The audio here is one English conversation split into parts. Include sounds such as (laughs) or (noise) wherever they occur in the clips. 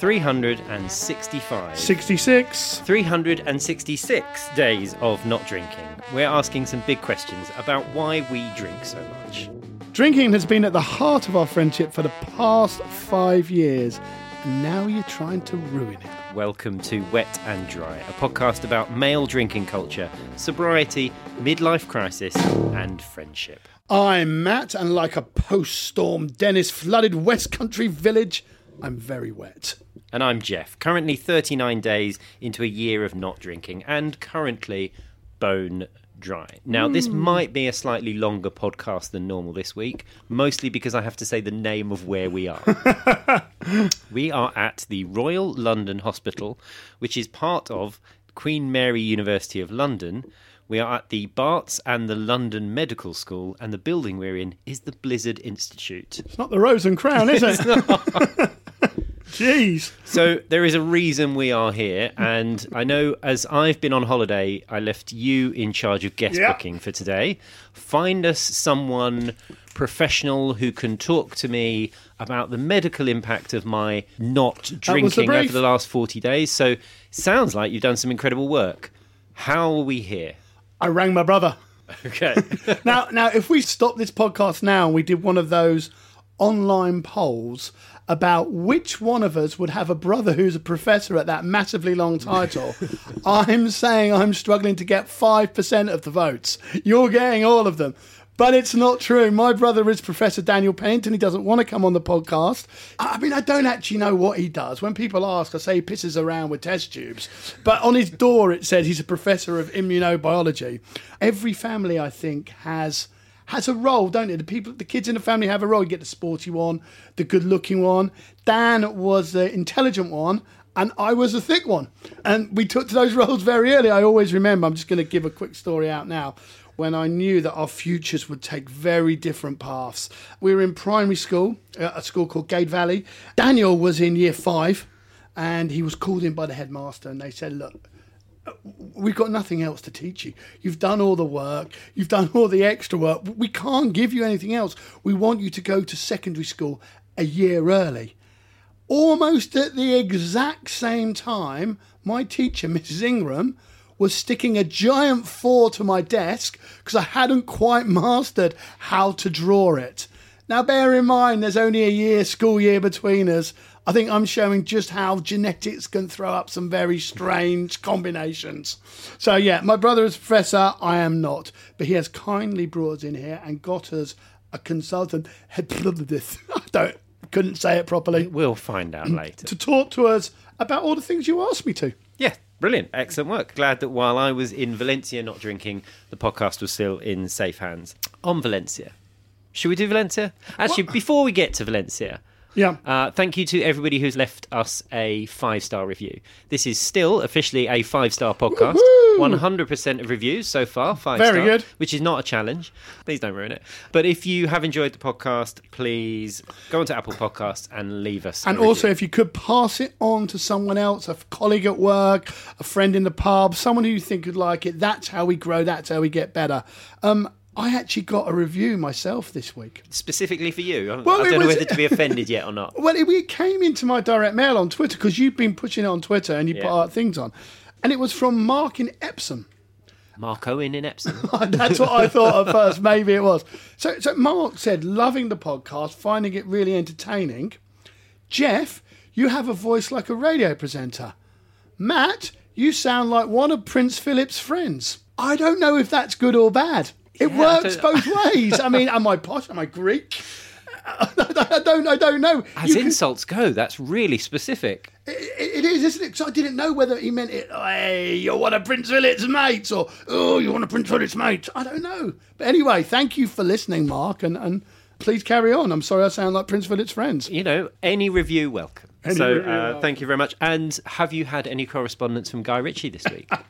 365. 66. 366 days of not drinking. We're asking some big questions about why we drink so much. Drinking has been at the heart of our friendship for the past five years, and now you're trying to ruin it. Welcome to Wet and Dry, a podcast about male drinking culture, sobriety, midlife crisis, and friendship. I'm Matt, and like a post storm Dennis flooded West Country village, I'm very wet. And I'm Jeff, currently 39 days into a year of not drinking, and currently bone dry. Now, this hmm. might be a slightly longer podcast than normal this week, mostly because I have to say the name of where we are. (laughs) we are at the Royal London Hospital, which is part of Queen Mary University of London. We are at the Barts and the London Medical School, and the building we're in is the Blizard Institute. It's not the Rose and Crown, is it? (laughs) (laughs) Jeez. So there is a reason we are here, and I know as I've been on holiday, I left you in charge of guest Yeah. booking for today. Find us someone professional who can talk to me about the medical impact of my not was the drinking over the last 40 days. So sounds like you've done some incredible work. How are we here? I rang my brother. Okay. (laughs) now, now, if we stop this podcast now and we did one of those online polls about which one of us would have a brother who's a professor at that massively long title, (laughs) I'm saying I'm struggling to get 5% of the votes. You're getting all of them. But it's not true. My brother is Professor Daniel Pennington. He doesn't want to come on the podcast. I mean, I don't actually know what he does. When people ask, I say he pisses around with test tubes. But on his door, it says he's a professor of immunobiology. Every family, I think, has has a role, don't it? The people, the kids in the family have a role. You get the sporty one, the good-looking one. Dan was the intelligent one, and I was the thick one. And we took to those (laughs) roles very early. I always remember. I'm just going to give a quick story out now. When I knew that our futures would take very different paths, we were in primary school, at a school called Gade Valley. Daniel was in year five, and he was called in by the headmaster, and they said, "Look, we've got nothing else to teach you. You've done all the work, you've done all the extra work. We can't give you anything else. We want you to go to secondary school a year early. Almost at the exact same time, my teacher, (laughs) Mrs. Ingram, was sticking a giant four to my desk because I hadn't quite mastered how to draw it. Now, bear in mind, there's only a year, school year between us. I think I'm showing just how genetics can throw up some very strange combinations. So, yeah, my brother is a professor. I am not. But he has kindly brought us in here and got us a consultant. (laughs) I don't, couldn't say it properly. we'll find out mm, later. To talk to us about all the things you asked me to. Yeah, brilliant. Excellent work. Glad that while I was in Valencia not drinking, the podcast was still in safe hands. On Valencia. Should we do Valencia? Actually, before we get to Valencia, Yeah. uh, thank you to everybody who's left us a five star review. This is still officially a five star podcast. 100% of reviews so far, five Very star, good. which is not a challenge. Please don't ruin it. But if you have enjoyed the podcast, please go onto Apple Podcasts and leave us. a And also, if you could pass it on to someone else, a colleague at work, a friend in the pub, someone who you think would like it, that's how we grow, that's how we get better. Um, I actually got a review myself this week. specifically for you, I- Well, I don't know whether to be (laughs) offended yet or not. Well, it, it came into my direct mail on Twitter because you've been pushing it on Twitter and you Yeah. put things on. And it was from Mark in Epsom. Mark Owen in Epsom. (laughs) That's what I thought at first. (laughs) Maybe it was. So, so Mark said, loving the podcast, finding it really entertaining. Jeff, you have a voice like a radio presenter. Matt, you sound like one of Prince Philip's friends. I don't know if that's good or bad. It Yeah, works both (laughs) ways. I mean, am I posh? Am I Greek? (laughs) I don't. I don't know. As You can- insults go, that's really specific. it, it is, isn't it? Because I didn't know whether he meant it. Hey, you're one of Prince Philip's mates, or oh, you're one of Prince Philip's mates. I don't know. But anyway, thank you for listening, Mark, and and please carry on. I'm sorry I sound like Prince Philip's friends. You know, any review welcome. Any so, review uh, welcome. thank you very much. And have you had any correspondence from Guy Ritchie this week? (laughs)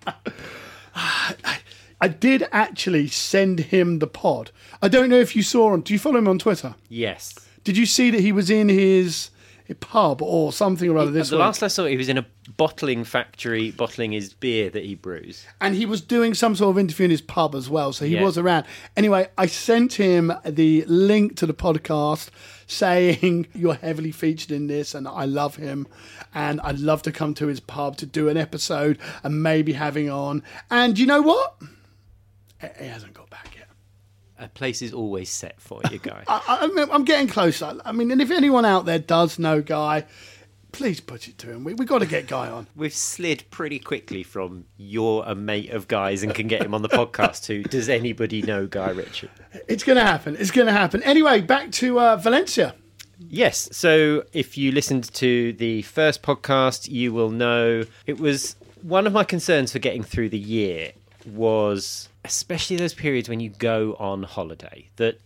I did actually send him the pod. I don't know if you saw him. Do you follow him on Twitter? yes. Did you see that he was in his pub or something or other this the week. last I saw, he was in a bottling factory bottling his beer that he brews. and he was doing some sort of interview in his pub as well, so he Yeah. was around. Anyway, I sent him the link to the podcast saying (laughs) you're heavily featured in this, and I love him, and I'd love to come to his pub to do an episode and maybe having on. And you know what? He hasn't got back yet. A place is always set for you, (laughs) guy. I, I'm getting closer. I mean, and if anyone out there does know Guy, please put it to him. We we got to get Guy on. (laughs) We've slid pretty quickly from you're a mate of guys and can get him on the podcast to does anybody know Guy Richard? It's going to happen. It's going to happen. Anyway, back to uh, Valencia. Yes. So if you listened to the first podcast, you will know it was one of my concerns for getting through the year was especially those periods when you go on holiday that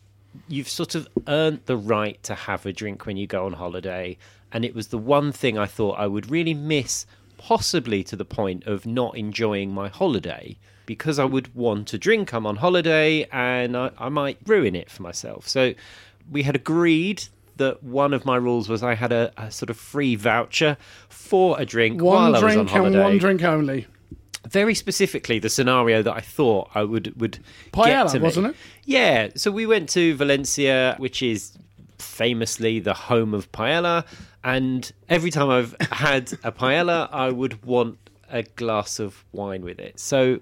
you've sort of earned the right to have a drink when you go on holiday. And it was the one thing I thought I would really miss possibly to the point of not enjoying my holiday. Because I would want to drink I'm on holiday and I, I might ruin it for myself. So we had agreed that one of my rules was I had a, a sort of free voucher for a drink One while I was on drink and holiday. one drink only. Very specifically the scenario that I thought I would would Paella, get to me. wasn't it? Yeah. So we went to Valencia, which is famously the home of paella, and every time I've (laughs) had a paella, I would want a glass of wine with it. So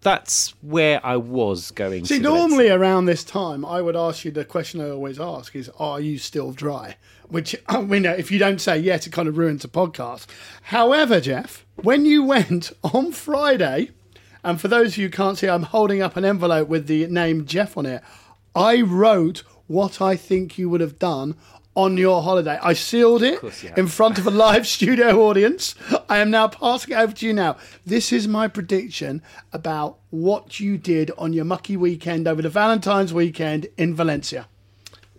that's where I was going. See, to Valencia. normally around this time, I would ask you the question I always ask is, "Are you still dry?" Which (laughs) I mean, if you don't say yes, it kind of ruins the podcast. However, Jeff, when you went (laughs) on Friday, and for those of you who can't see, I'm holding up an envelope with the name Jeff on it. I wrote what I think you would have done on your holiday. I sealed it course you have. in front of a live (laughs) studio audience. I am now passing it over to you now. This is my prediction about what you did on your mucky weekend over the Valentine's weekend in Valencia.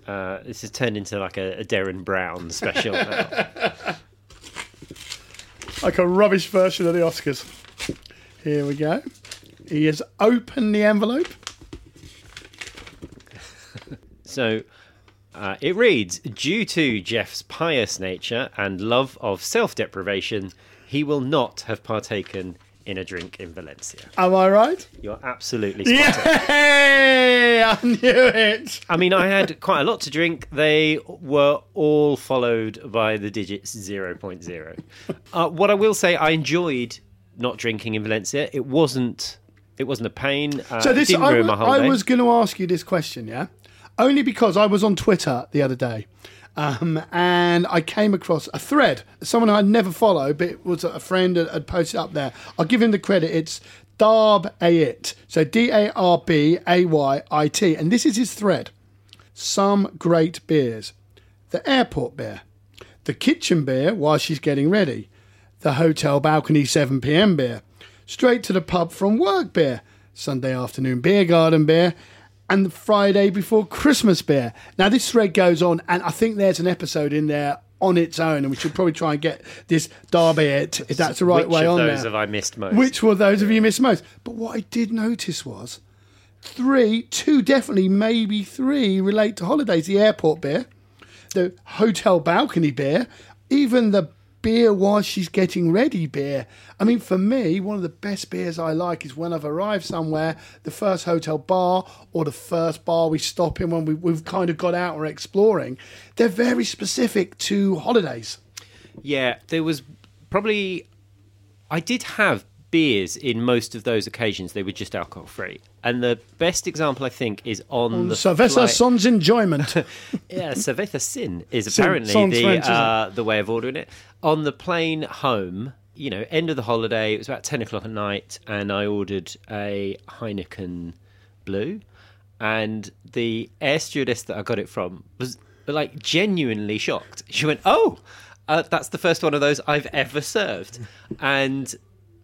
uh, this has turned into like a, a Derren Brown special. (laughs) Like a rubbish version of the Oscars. Here we go. He has opened the envelope. (laughs) So uh, it reads Due to Jeff's pious nature and love of self deprivation, he will not have partaken in a drink in Valencia. Am I right? You're absolutely spot on. Yay! I knew it. I mean, I had quite a lot to drink. They were all followed by the digits 0.0. Uh, what I will say, I enjoyed not drinking in Valencia. It wasn't. It wasn't a pain. Uh, So this, didn't I, ruin my holiday. I was going to ask you this question, yeah, only because I was on Twitter the other day, um, and I came across a thread. Someone I'd never followed, but it was a friend that had posted up there. I'll give him the credit. It's Darb Ayit, so D A R B A Y I T, and this is his thread. Some great beers: the airport beer, the kitchen beer while she's getting ready, the hotel balcony 7 pm beer, straight to the pub from work beer, Sunday afternoon beer garden beer, and the Friday before Christmas beer. Now, this thread goes on, and I think there's an episode in there on its own, and we should probably try and get this Derby it, if that's the right Which way of on those have I missed most? Which were those of you missed most? But what I did notice was three, two definitely, maybe three relate to holidays. The airport beer, the hotel balcony beer, even the beer while she's getting ready beer. I mean, for me, one of the best beers I like is when I've arrived somewhere, the first hotel bar or the first bar we stop in when we, we've kind of got out or exploring. They're very specific to holidays. Yeah, there was probably. I did have beers in most of those occasions. They were just alcohol free, and the best example I think is on the Cerveza Son's enjoyment. (laughs) Yeah, cerveza sin is apparently sans the French, uh, the way of ordering it. On the plane home, you know, end of the holiday, it was about ten o'clock at night, and I ordered a Heineken Blue, and the air stewardess that I got it from was like genuinely shocked. She went, "Oh, uh, that's the first one of those I've ever served," and.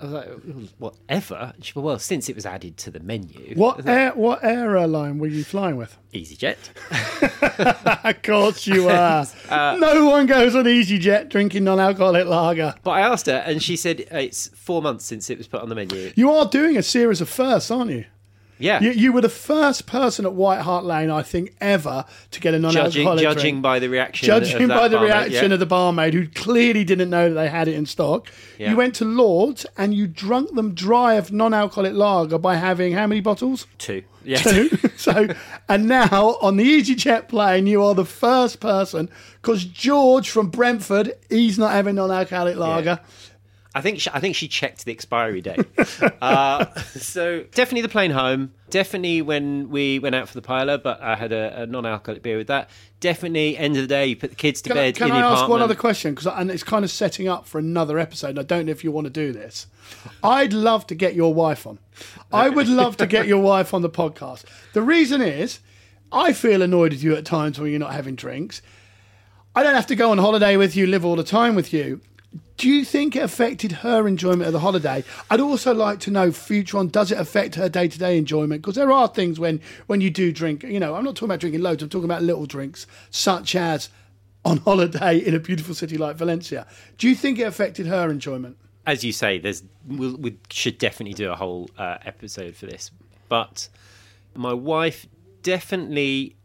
I was like, whatever. She well, since it was added to the menu. What air, what airline were you flying with? EasyJet. (laughs) Of course you (laughs) are. Uh, no one goes on EasyJet drinking non-alcoholic lager. But I asked her, and she said it's four months since it was put on the menu. You are doing a series of firsts, aren't you? Yeah. You, you were the first person at White Hart Lane, I think, ever to get a non-alcoholic Judging, judging by the reaction, Judging by the barmaid, reaction yeah. of the barmaid, who clearly didn't know that they had it in stock, Yeah. you went to Lord's and you drunk them dry of non-alcoholic lager by having how many bottles? two, yeah, Two. (laughs) (laughs) so, and now on the EasyJet plane, you are the first person because George from Brentford, he's not having non-alcoholic lager. I think she, I think she checked the expiry date. (laughs) uh, so definitely the plane home. Definitely when we went out for the pilot, but I had a, a non-alcoholic beer with that. Definitely end of the day, you put the kids to Can, I, bed can in I ask one other question? Because and it's kind of setting up for another episode. and I don't know if you want to do this. I'd love to get your wife on. I would love to get your wife on the podcast. The reason is, I feel annoyed at you at times when you're not having drinks. I don't have to go on holiday with you, live all the time with you. Do you think it affected her enjoyment of the holiday? I'd also like to know, future on, does it affect her day to day enjoyment? Because there are things when, when you do drink, you know, I'm not talking about drinking loads, I'm talking about little drinks, such as on (laughs) holiday in a beautiful city like Valencia. Do you think it affected her enjoyment? as you say, there's we'll, we should definitely do a whole uh, episode for this. But my wife definitely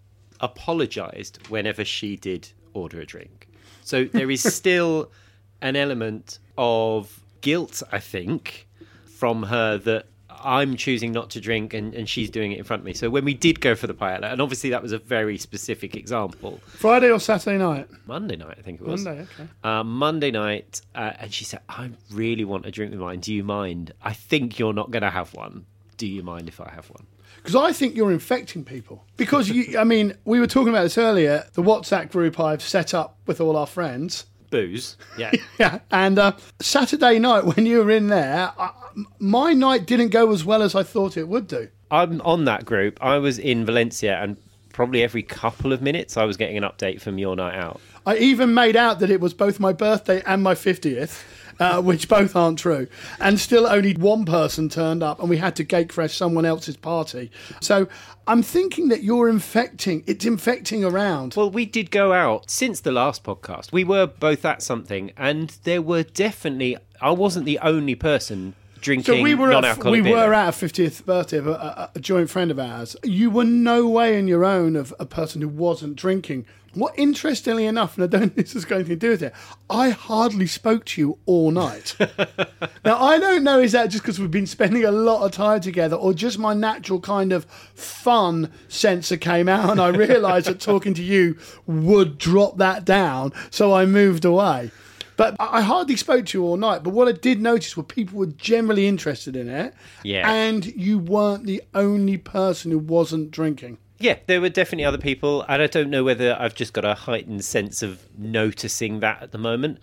apologized whenever she did order a drink. So there is (laughs) still an element of guilt, I think, from her that I'm choosing not to drink and, and she's doing it in front of me. So when we did go for the paella, and obviously that was a very specific example, Friday or Saturday night? Monday night, I think it was. Monday, okay. Uh, Monday night, uh, and she said, I really want a drink with mine. Do you mind? I think you're not going to have one. Do you mind if I have one? Because I think you're infecting people. Because, you, I mean, we were talking about this earlier. The WhatsApp group I've set up with all our friends. Booze. Yeah. (laughs) Yeah, and uh, Saturday night when you were in there, I, my night didn't go as well as I thought it would do. I'm on that group. I was in Valencia, and probably every couple of minutes, I was getting an update from your night out. I even made out that it was both my birthday and my 50th, uh, which both aren't true. And still only one person turned up, and we had to gate fresh someone else's party. So I'm thinking that you're infecting, it's infecting around. Well, we did go out since the last podcast. We were both at something, and there were definitely. I wasn't the only person drinking So we were at, we beer. were at a 50th birthday of a, a, a joint friend of ours. You were no way in your own of a person who wasn't drinking. What interestingly enough, and I don't (laughs) think this has got anything to do with it, I hardly spoke to you all night. (laughs) now I don't know is that just because we've been spending a lot of time together, or just my natural kind of fun sensor came out, and I realised that talking to you would drop that down, so I moved away. But I hardly spoke to you all night. But what I did notice were people were generally interested in it. Yeah. And you weren't the only person who wasn't drinking. Yeah, there were definitely other people, and I don't know whether I've just got a heightened sense of noticing that at the moment.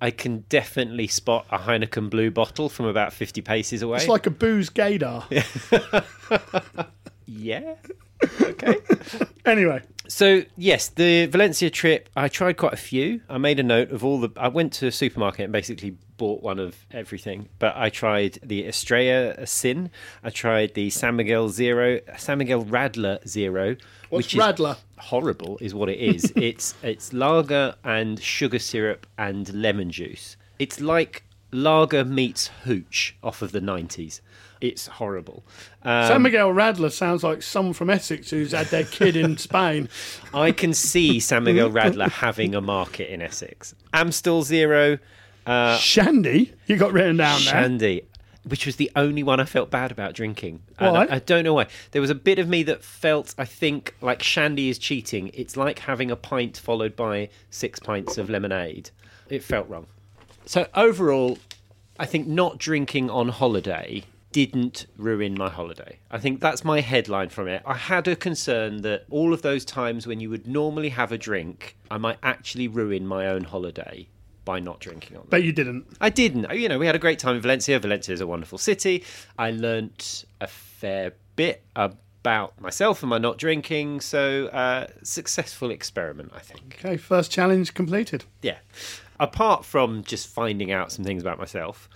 I can definitely spot a Heineken blue bottle from about 50 paces away. It's like a booze gaydar. (laughs) yeah. Okay. (laughs) Anyway, so, yes, the Valencia trip, I tried quite a few. I made a note of all the. I went to a supermarket and basically bought one of everything. But I tried the Estrella Sin, I tried the San Miguel Zero, San Miguel Radler Zero. What's which is Radler? horrible is what it is. (laughs) it's it's lager and sugar syrup and lemon juice. It's like lager meets hooch off of the nineties. It's horrible. Um, San Miguel Radler sounds like someone from Essex who's had their kid in (laughs) Spain. I can see San Miguel Radler having a market in Essex. Amstel Zero, uh, Shandy, you got written down there. Shandy, which was the only one I felt bad about drinking. Why? I, I don't know why. There was a bit of me that felt, I think, like Shandy is cheating. It's like having a pint followed by six pints of lemonade. It felt wrong. So overall, I think not drinking on holiday didn't ruin my holiday. I think that's my headline from it. I had a concern that all of those times when you would normally have a drink, I might actually ruin my own holiday by not drinking on them. But you didn't. I didn't. You know, we had a great time in Valencia. Valencia is a wonderful city. I learnt a fair bit about myself and my not drinking. So, uh, successful experiment, I think. Okay, first challenge completed. Yeah. Apart from just finding out some things about myself,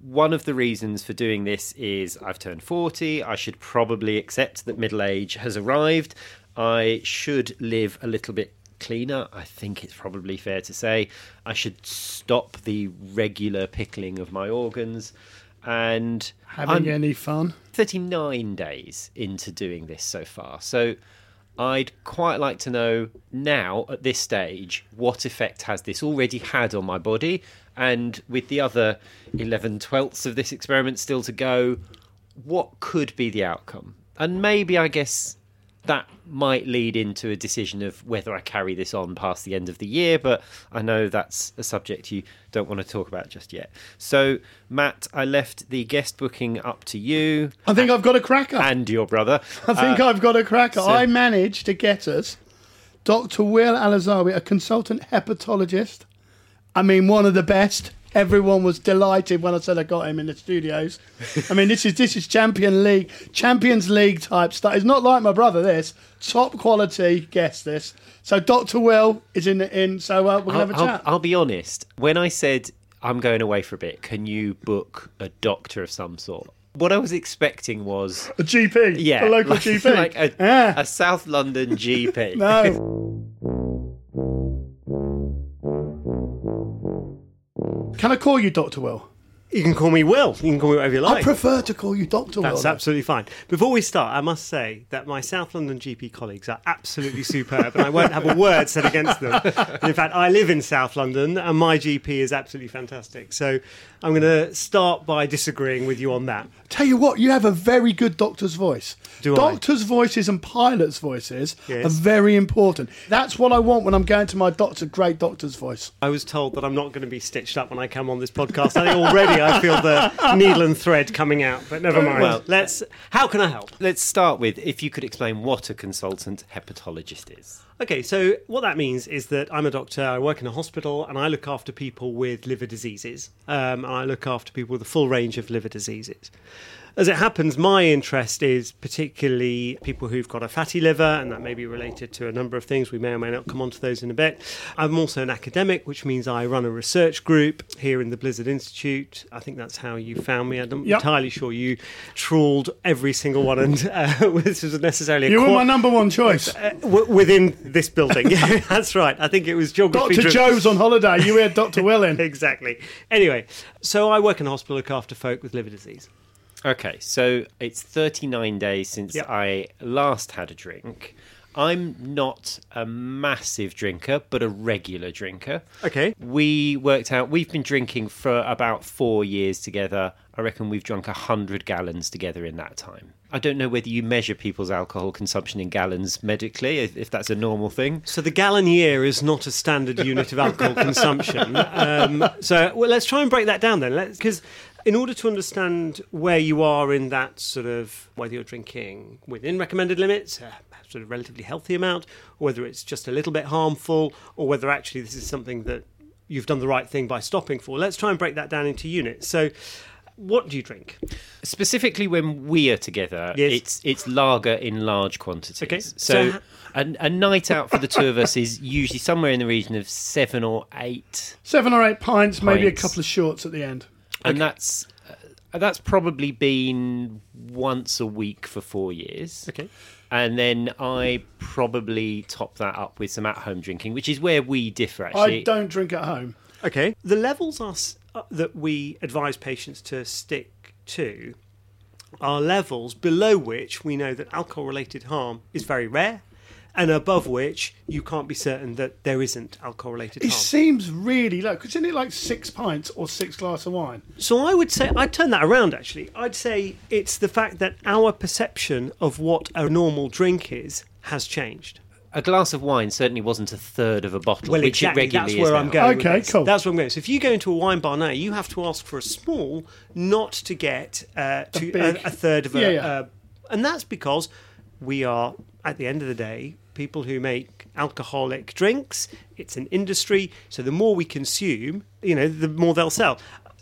one of the reasons for doing this is I've turned 40. I should probably accept that middle age has arrived. I should live a little bit cleaner. I think it's probably fair to say. I should stop the regular pickling of my organs. and Having I'm any fun? 39 days into doing this so far. So I'd quite like to know now at this stage what effect has this already had on my body and with the other 11 twelfths of this experiment still to go what could be the outcome and maybe i guess that might lead into a decision of whether i carry this on past the end of the year but i know that's a subject you don't want to talk about just yet so matt i left the guest booking up to you I think I've got a cracker. and your brother I think uh, I've got a cracker. I managed to get us Dr. Will Alazawi, a consultant hepatologist. I mean, one of the best. Everyone was delighted when I said I got him in the studios. I mean, this is this is Champion League, Champions League type stuff. It's not like my brother. This top quality guest. This. So Dr. Will is in the in. So uh, we're gonna have a chat. I'll, I'll be honest. When I said I'm going away for a bit, can you book a doctor of some sort? What I was expecting was, a GP. yeah, A local like, GP. (laughs) like a, Yeah. a South London GP. (laughs) No. (laughs) Can I call you Dr. Will? You can call me Will. You can call me whatever you like. I prefer to call you Dr. That's Will. absolutely fine. Before we start, I must say that my South London GP colleagues are absolutely superb, and I won't have a word said against them. In fact, I live in South London, and my GP is absolutely fantastic. So I'm going to start by disagreeing with you on that. Tell you what, you have a very good doctor's voice. Do I? doctors' voices and pilots' voices Yes. are very important. That's what I want when I'm going to my doctor. Great doctor's voice. I was told that I'm not going to be stitched up when I come on this podcast. I think already I feel the needle and thread coming out, but never mind. Well- Let's. How can I help? Let's start with if you could explain what a consultant hepatologist is. Okay, so what that means is that I'm a doctor, I work in a hospital, and I look after people with liver diseases. Um, and I look after people with a full range of liver diseases. As it happens, my interest is particularly people who've got a fatty liver, and that may be related to a number of things. We may or may not come onto those in a bit. I'm also an academic, which means I run a research group here in the Blizard Institute. I think that's how you found me. I'm Yep. entirely sure you trawled every single one, and uh, (laughs) this was necessarily a You were my number one choice. uh, w- within this building. (laughs) Yeah, that's right. I think it was geography. Dr. Joe's on holiday. You had Dr. (laughs) Will in. Exactly. Anyway, so I work in a hospital, look after folk with liver disease. Okay, so it's 39 days since Yep. I last had a drink. I'm not a massive drinker, but a regular drinker. Okay. We worked out we've been drinking for about four years together. I reckon we've drunk a hundred gallons together in that time. I don't know whether you measure people's alcohol consumption in gallons medically, if, if that's a normal thing. So the gallon year is not a standard unit of alcohol (laughs) consumption. Um, so well, let's try and break that down then, because in order to understand where you are in that sort of whether you're drinking within recommended limits, a sort of relatively healthy amount, or whether it's just a little bit harmful, or whether actually this is something that you've done the right thing by stopping for. Let's try and break that down into units. So. What do you drink? Specifically, when we are together, Yes. it's it's lager in large quantities. Okay, So, so a, a night out for the two of us is usually somewhere in the region of seven or eight, Seven or eight pints, maybe a couple of shorts at the end. And that's uh, that's probably been once a week for four years. Okay. And then I probably top that up with some at-home drinking, which is where we differ. Actually, I don't drink at home. Okay. The levels are, s- uh, that we advise patients to stick to are levels below which we know that alcohol related harm is very rare and above which you can't be certain that there isn't alcohol related It seems really low. 'cause Isn't it like six pints or six glass of wine? So I would say I'd turn that around actually. I'd say it's the fact that our perception of what a normal drink is has changed. a glass of wine certainly wasn't a third of a bottle, Well, which exactly. it regularly That's where is I'm now. going. with Okay, this. cool. That's where I'm going. So if you go into a wine bar now, you have to ask for a small, not to get uh, to a, big- a third of a. Yeah, yeah. Uh, and that's because we are, at the end of the day, people who make alcoholic drinks. It's an industry, so the more we consume, you know, the more they'll sell.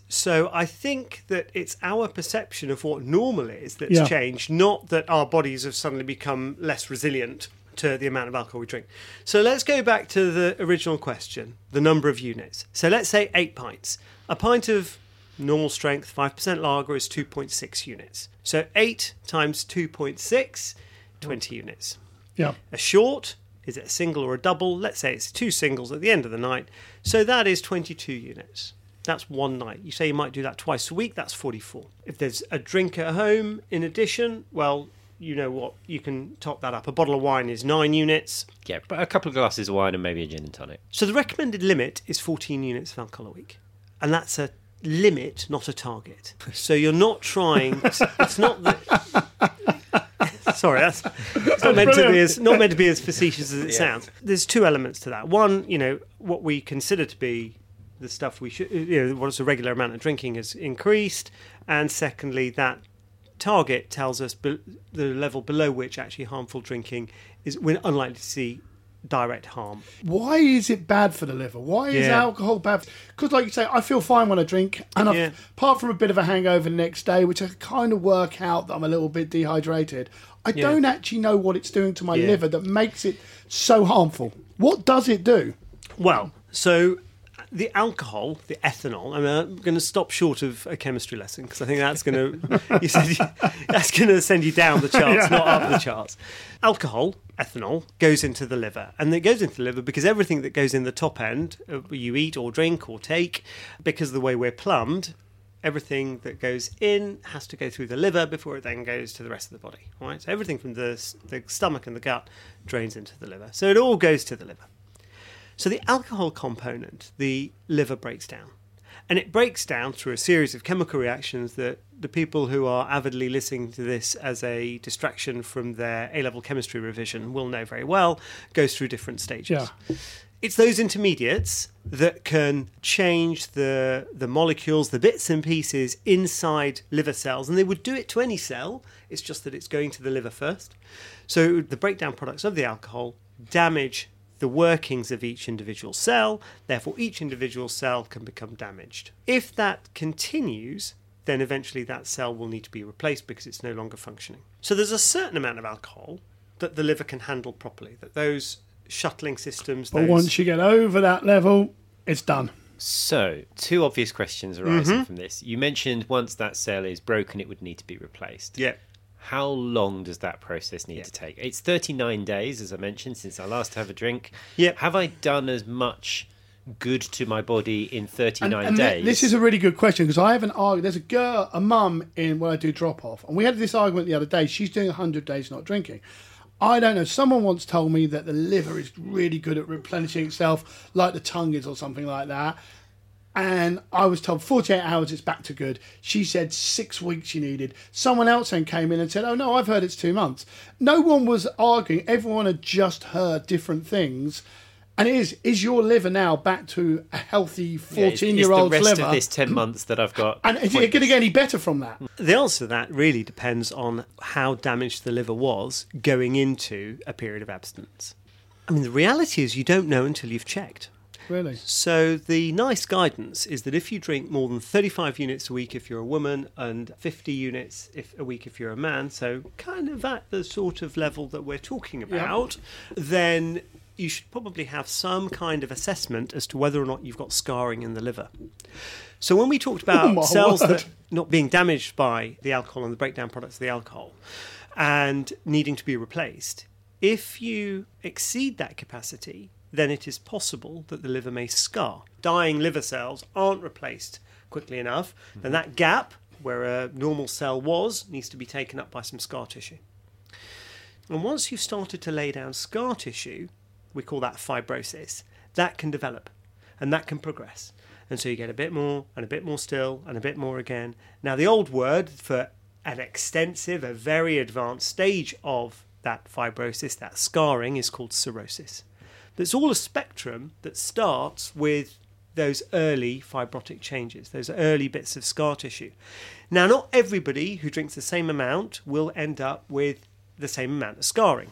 So I think that it's our perception of what normal is that's Yeah. changed, not that our bodies have suddenly become less resilient to the amount of alcohol we drink. So let's go back to the original question, the number of units. So let's say 8 pints. A pint of normal strength 5% lager is 2.6 units. So 8 times 2.6 20 units. Yeah. A short is it a single or a double? Let's say it's two singles at the end of the night. So that is 22 units. That's one night. You say you might do that twice a week, that's 44. If there's a drink at home in addition, well, you know what, you can top that up. A bottle of wine is nine units. Yeah, but a couple of glasses of wine and maybe a gin and tonic. So the recommended limit is 14 units of alcohol a week. And that's a limit, not a target. (laughs) So you're not trying, it's not that. Sorry, that's it's (laughs) not meant to be as not meant to be as facetious as it Yeah. sounds. There's two elements to that. One, you know, what we consider to be the stuff we should, you know, what's a regular amount of drinking has increased, and secondly, that target tells us be- the level below which actually harmful drinking is we're unlikely to see direct harm. Why is it bad for the liver? Why is Yeah. alcohol bad? Because, like you say, I feel fine when I drink, and Yeah. apart from a bit of a hangover the next day, which I kind of work out that I'm a little bit dehydrated, I don't actually know what it's doing to my Yeah. liver that makes it so harmful. What does it do? Well, so the alcohol, the ethanol. I mean, I'm going to stop short of a chemistry lesson because I think that's going (laughs) to you said that's going to send you down the charts, not up the charts. Alcohol, ethanol, goes into the liver, and it goes into the liver because everything that goes in the top end, uh, you eat or drink or take, because of the way we're plumbed. Everything that goes in has to go through the liver before it then goes to the rest of the body. All right, so everything from the, the stomach and the gut drains into the liver. So it all goes to the liver. So the alcohol component, the liver breaks down. And it breaks down through a series of chemical reactions that the people who are avidly listening to this as a distraction from their A level chemistry revision will know very well, goes through different stages. Yeah. It's those intermediates that can change the the molecules, the bits and pieces inside liver cells, and they would do it to any cell. It's just that it's going to the liver first. So the breakdown products of the alcohol damage the workings of each individual cell, therefore each individual cell can become damaged. If that continues, then eventually that cell will need to be replaced because it's no longer functioning. So there's a certain amount of alcohol that the liver can handle properly, that those shuttling systems, But those once you get over that level, it's done. So, two obvious questions Mm-hmm. arising from this. You mentioned once that cell is broken, it would need to be replaced. Yeah. How long does that process need Yeah. to take? It's 39 days, as I mentioned, since I last had a drink. Yep. Have I done as much good to my body in 39 And, and thi- days? this is a really good question because I have an argument. There's a girl, a mum in when I do drop off, and we had this argument the other day. She's doing 100 days not drinking. I don't know. Someone once told me that the liver is really good at replenishing itself, like the tongue is, or something like that. And I was told 48 hours it's back to good. She said six weeks she needed. Someone else then came in and said, Oh no, I've heard it's two months. No one was arguing. Everyone had just heard different things. And it is, is your liver now back to a healthy 14 year old's It's the rest liver? of this 10 months that I've got. And is it going to get any better from that? The answer to that really depends on how damaged the liver was going into a period of abstinence. I mean, the reality is you don't know until you've checked. Really? So the NICE guidance is that if you drink more than 35 units a week if you're a woman and 50 units if a week if you're a man, so kind of at the sort of level that we're talking about, then you should probably have some kind of assessment as to whether or not you've got scarring in the liver. So when we talked oh, about Oh, cells word. that not being damaged by the alcohol and the breakdown products of the alcohol and needing to be replaced, if you exceed that capacity, then it is possible that the liver may scar. Dying liver cells aren't replaced quickly enough, then mm-hmm. that gap where a normal cell was needs to be taken up by some scar tissue. And once you've started to lay down scar tissue, we call that fibrosis, that can develop and that can progress. And so you get a bit more and a bit more still and a bit more again. Now, the old word for an extensive, a very advanced stage of that fibrosis, that scarring, is called cirrhosis. But it's all a spectrum that starts with those early fibrotic changes, those early bits of scar tissue. Now, not everybody who drinks the same amount will end up with the same amount of scarring.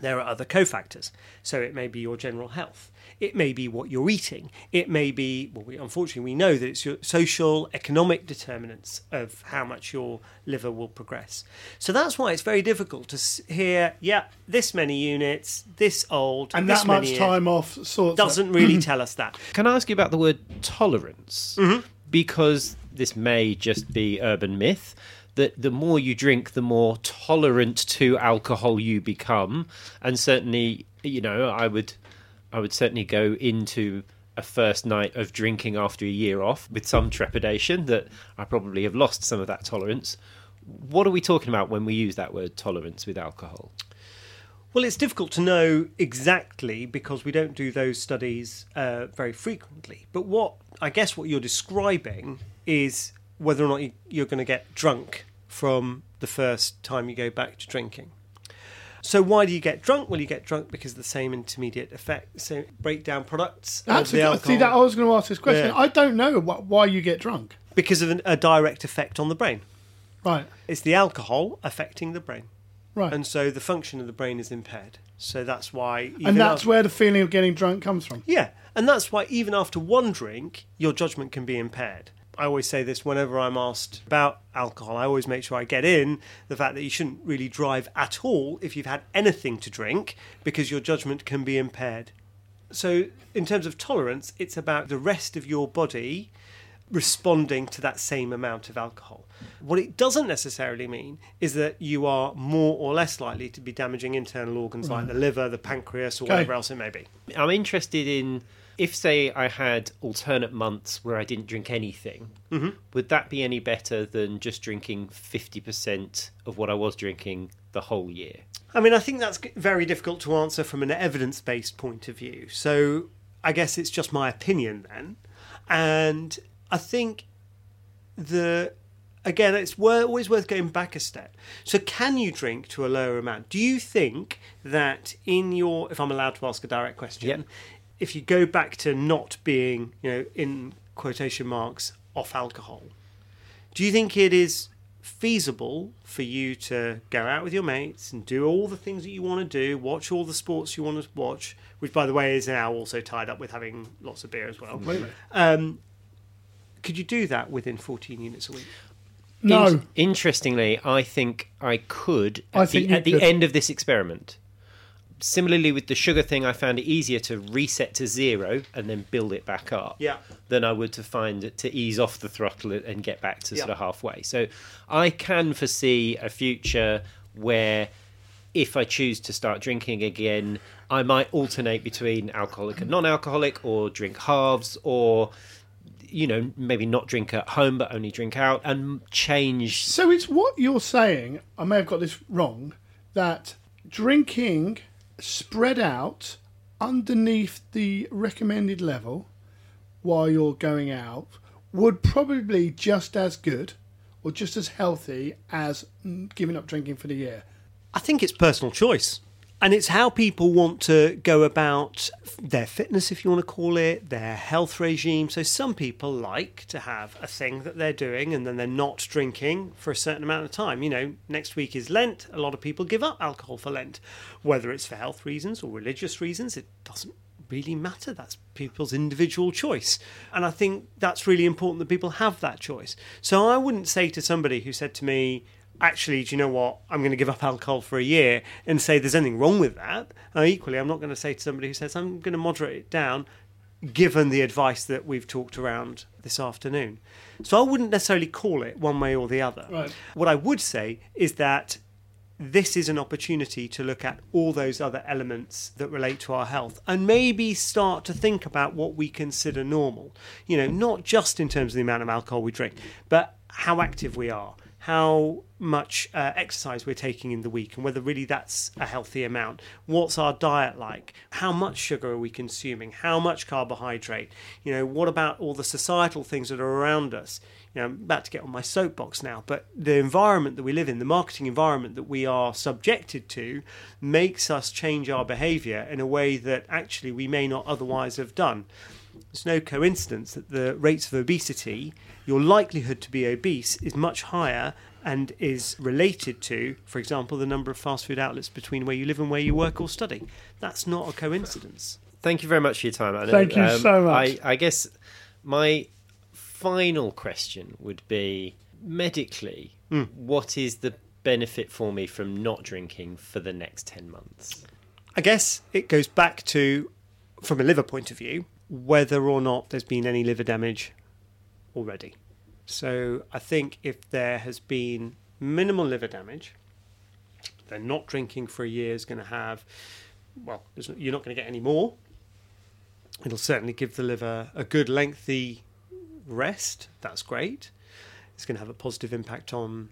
There are other cofactors. So it may be your general health. It may be what you're eating. It may be, well, we, unfortunately, we know that it's your social, economic determinants of how much your liver will progress. So that's why it's very difficult to s- hear, yeah, this many units, this old, And this that much time off sorts doesn't really (clears throat) tell us that. Can I ask you about the word tolerance? Mm-hmm. Because this may just be urban myth that the more you drink, the more tolerant to alcohol you become, and certainly, you know, I would, I would certainly go into a first night of drinking after a year off with some trepidation that I probably have lost some of that tolerance. What are we talking about when we use that word tolerance with alcohol? Well, it's difficult to know exactly because we don't do those studies uh, very frequently. But what I guess what you're describing is whether or not you- you're going to get drunk from the first time you go back to drinking. So why do you get drunk? Well, you get drunk because of the same intermediate effect, same breakdown products of That's the a, alcohol, see that I was going to ask this question. Yeah. I don't know what, why you get drunk. because of an, a direct effect on the brain. Right, It's the alcohol affecting the brain, right. and so the function of the brain is impaired. So that's why. and that's after- where the feeling of getting drunk comes from. Yeah, and that's why even after one drink, your judgment can be impaired. I always say this whenever I'm asked about alcohol. I always make sure I get in the fact that you shouldn't really drive at all if you've had anything to drink because your judgment can be impaired. So, in terms of tolerance, it's about the rest of your body responding to that same amount of alcohol. What it doesn't necessarily mean is that you are more or less likely to be damaging internal organs like the liver, the pancreas, or Okay. whatever else it may be. I'm interested in if, say, I had alternate months where I didn't drink anything, mm-hmm. would that be any better than just drinking 50% of what I was drinking the whole year? I mean, I think that's very difficult to answer from an evidence based point of view. So I guess it's just my opinion then. And I think the. Again, it's always worth going back a step. So, can you drink to a lower amount? Do you think that in your, if I'm allowed to ask a direct question, Yep. If you go back to not being, you know, in quotation marks, off alcohol, do you think it is feasible for you to go out with your mates and do all the things that you want to do, watch all the sports you want to watch, which, by the way, is now also tied up with having lots of beer as well? Wait a. Um, could you do that within 14 units a week? No, In- interestingly, I think I could at, I think the, at the end of this experiment. Similarly, with the sugar thing, I found it easier to reset to zero and then build it back up Yeah. than I would to find it to ease off the throttle and get back to sort of halfway. So I can foresee a future where if I choose to start drinking again, I might alternate between alcoholic and non alcoholic or drink halves or you know, maybe not drink at home but only drink out and change So it's what you're saying. I may have got this wrong. That drinking spread out underneath the recommended level while you're going out would probably just as good or just as healthy as mm, giving up drinking for the year. I think it's personal choice. And it's how people want to go about their fitness, if you want to call it, their health regime. So, some people like to have a thing that they're doing and then they're not drinking for a certain amount of time. You know, next week is Lent. A lot of people give up alcohol for Lent, whether it's for health reasons or religious reasons. It doesn't really matter. That's people's individual choice. And I think that's really important that people have that choice. So, I wouldn't say to somebody who said to me, actually, do you know what? I'm going to give up alcohol for a year and say there's anything wrong with that. Uh, equally, I'm not going to say to somebody who says I'm going to moderate it down, given the advice that we've talked around this afternoon. So I wouldn't necessarily call it one way or the other. Right. What I would say is that this is an opportunity to look at all those other elements that relate to our health and maybe start to think about what we consider normal. You know, not just in terms of the amount of alcohol we drink, but how active we are, how much uh, exercise we're taking in the week, and whether really that's a healthy amount. What's our diet like? How much sugar are we consuming? How much carbohydrate? You know, what about all the societal things that are around us? You know, I'm about to get on my soapbox now, but the environment that we live in, the marketing environment that we are subjected to, makes us change our behaviour in a way that actually we may not otherwise have done. It's no coincidence that the rates of obesity, your likelihood to be obese, is much higher and is related to, for example, the number of fast food outlets between where you live and where you work or study. That's not a coincidence. Thank you very much for your time. Anna. Thank you so much. I, I guess my final question would be medically, Hmm. what is the benefit for me from not drinking for the next 10 months? I guess it goes back to, from a liver point of view, whether or not there's been any liver damage already. So I think if there has been minimal liver damage, then not drinking for a year is going to have, well, you're not going to get any more. It'll certainly give the liver a good lengthy rest. That's great. It's going to have a positive impact on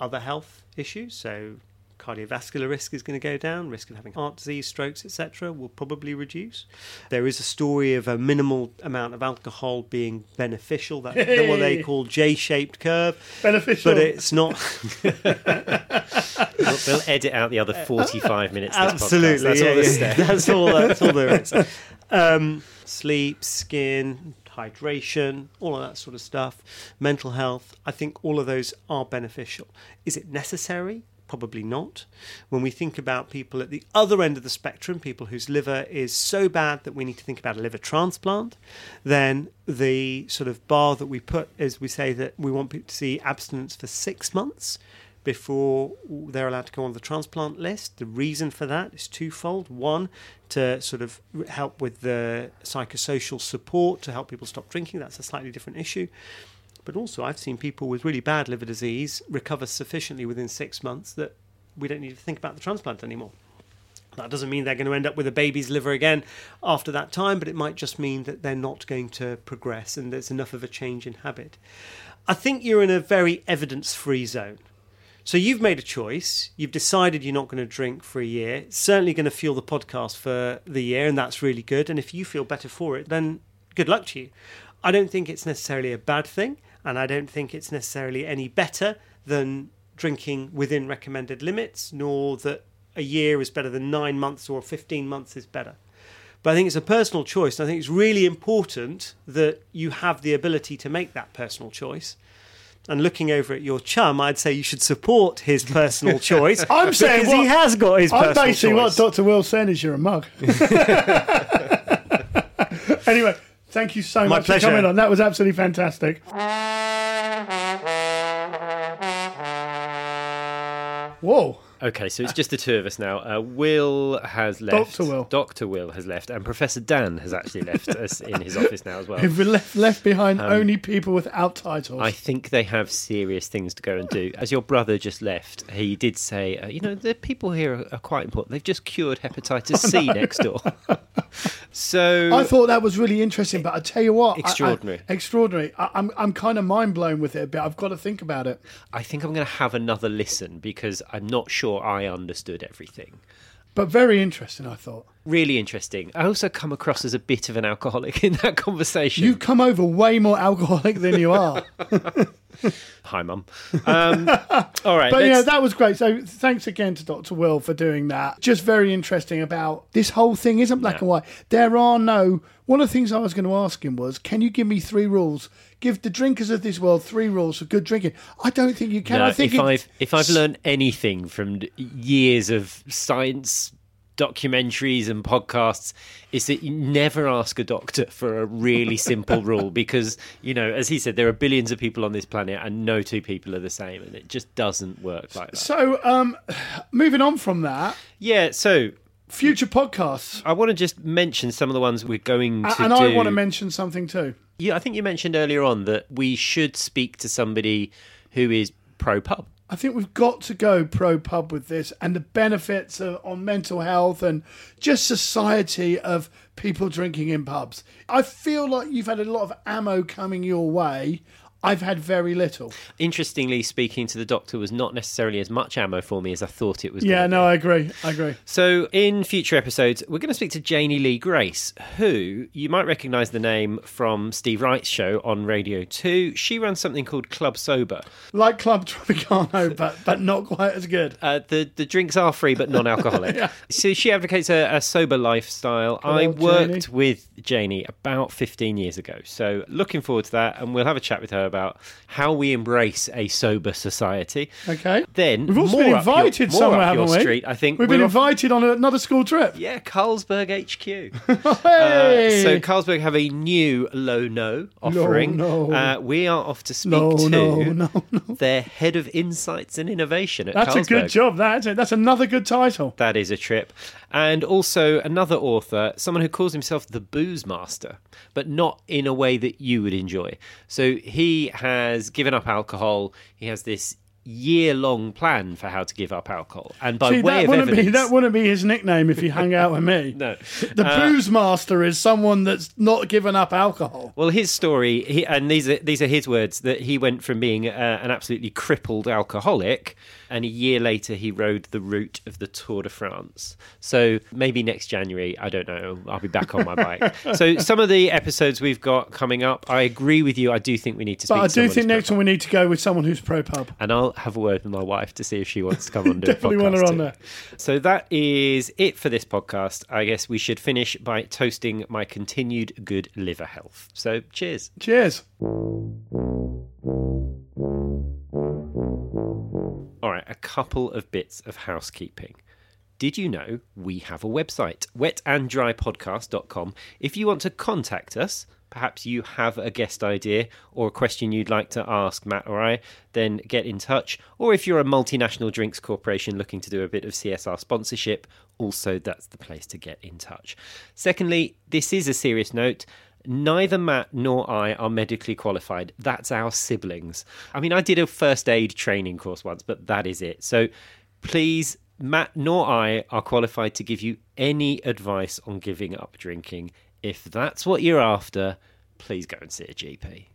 other health issues. So, cardiovascular risk is going to go down, risk of having heart disease, strokes, etc., will probably reduce. There is a story of a minimal amount of alcohol being beneficial. That's Hey. what they call J-shaped curve, Beneficial. but it's not. (laughs) We'll, we'll edit out the other 45 minutes. Of Absolutely, podcast. That's yeah, all yeah. that's all. That's all there is. (laughs) Um, sleep, skin, hydration, all of that sort of stuff. Mental health. I think all of those are beneficial. Is it necessary? Probably not. When we think about people at the other end of the spectrum, people whose liver is so bad that we need to think about a liver transplant, then the sort of bar that we put is we say that we want people to see abstinence for six months before they're allowed to go on the transplant list. The reason for that is twofold. One, to sort of help with the psychosocial support to help people stop drinking. That's a slightly different issue. But also, I've seen people with really bad liver disease recover sufficiently within six months that we don't need to think about the transplant anymore. That doesn't mean they're going to end up with a baby's liver again after that time, but it might just mean that they're not going to progress and there's enough of a change in habit. I think you're in a very evidence free zone. So you've made a choice. You've decided you're not going to drink for a year. It's certainly going to fuel the podcast for the year, and that's really good. And if you feel better for it, then good luck to you. I don't think it's necessarily a bad thing, and I don't think it's necessarily any better than drinking within recommended limits, nor that a year is better than nine months or 15 months is better. But I think it's a personal choice, and I think it's really important that you have the ability to make that personal choice. And looking over at your chum, I'd say you should support his personal (laughs) choice. I'm saying because he has got his I'm personal basically what. Dr. Will said is you're a mug. (laughs) (laughs) anyway, thank you so My much pleasure. for coming on. That was absolutely fantastic. Whoa. Okay, so it's just the two of us now. Uh, Will has left. Dr. Will. Dr. Will has left, and Professor Dan has actually left us (laughs) in his office now as well. We've left, left behind only people without titles. Um, I think they have serious things to go and do. As your brother just left, he did say, uh, you know, the people here are, are quite important. They've just cured hepatitis C (laughs) next door. (laughs) so I thought that was really interesting, but I tell you what, I- I- Extraordinary. extraordinary. I, I'm I'm kind of mind blown with it a bit. I've got to think about it. I think I'm going to have another listen because I'm not sure I understood everything. But very interesting, I thought. Really interesting. I also come across as a bit of an alcoholic (laughs) in that conversation. You come over way more alcoholic than you are. (laughs) Hi, mum. Um, all right. But yeah, that was great. So thanks again to Dr. Will for doing that. Just very interesting about this whole thing isn't black and white. There are no. One of the things I was going to ask him was, can you give me three rules? Give the drinkers of this world three rules for good drinking. I don't think you can. No, I think if it- I've if I've learned anything from years of science documentaries and podcasts, is that you never ask a doctor for a really simple (laughs) rule because you know, as he said, there are billions of people on this planet and no two people are the same, and it just doesn't work like that. So, um, moving on from that, Yeah. So future podcasts. I want to just mention some of the ones we're going to and do. I want to mention something too. Yeah, I think you mentioned earlier on that we should speak to somebody who is pro pub. I think we've got to go pro pub with this and the benefits of, on mental health and just society of people drinking in pubs. I feel like you've had a lot of ammo coming your way. I've had very little. Interestingly, speaking to the doctor was not necessarily as much ammo for me as I thought it was. Yeah, no, I agree. I agree. So, in future episodes, we're going to speak to Janey Lee Grace, who you might recognise the name from Steve Wright's show on Radio 2. She runs something called Club Sober. Like Club Tropicana, (laughs) but but not quite as good. Uh, the, the drinks are free but non alcoholic. (laughs) So, she advocates a, a sober lifestyle. I worked Janey. with Janey about 15 years ago. So, looking forward to that, and we'll have a chat with her about how we embrace a sober society. Okay. Then, We've also been up your- invited somewhere, haven't we? street, I think. We've been off- invited on another school trip. Yeah, Carlsberg HQ. Hey! (laughs) Uh, so Carlsberg have a new low no offering. no. Uh, we are off to speak no, to no, no, no. their head of insights and innovation at That's a good job. That's it. That's another good title. That is a trip. And also another author, someone who calls himself the booze master, but not in a way that you would enjoy. So he has given up alcohol. He has this year long plan for how to give up alcohol. And by See, way that of wouldn't evidence, be that wouldn't be his nickname if he hung out with me. (laughs) no. The booze master is someone that's not given up alcohol. Well, his story, he, and these are these are his words, that he went from being uh, an absolutely crippled alcoholic, and a year later he rode the route of the Tour de France. So maybe next January, I don't know, I'll be back on my bike. (laughs) so some of the episodes we've got coming up, I agree with you. I do think we need to speak. But I do think next one we need to go with someone who's pro pub. and I'll have a word with my wife to see if she wants to come on. Do (laughs) Definitely want her on there. So that is it for this podcast. I guess we should finish by toasting my continued good liver health. So cheers. Cheers. All right, a couple of bits of housekeeping. Did you know we have a website, wetanddrypodcast.com? If you want to contact us, perhaps you have a guest idea or a question you'd like to ask Matt or I, then get in touch. Or if you're a multinational drinks corporation looking to do a bit of CSR sponsorship, also that's the place to get in touch. Secondly, this is a serious note. Neither Matt nor I are medically qualified. That's our siblings. I mean, I did a first aid training course once, but that is it. So please, Matt nor I are qualified to give you any advice on giving up drinking. If that's what you're after, please go and see a GP.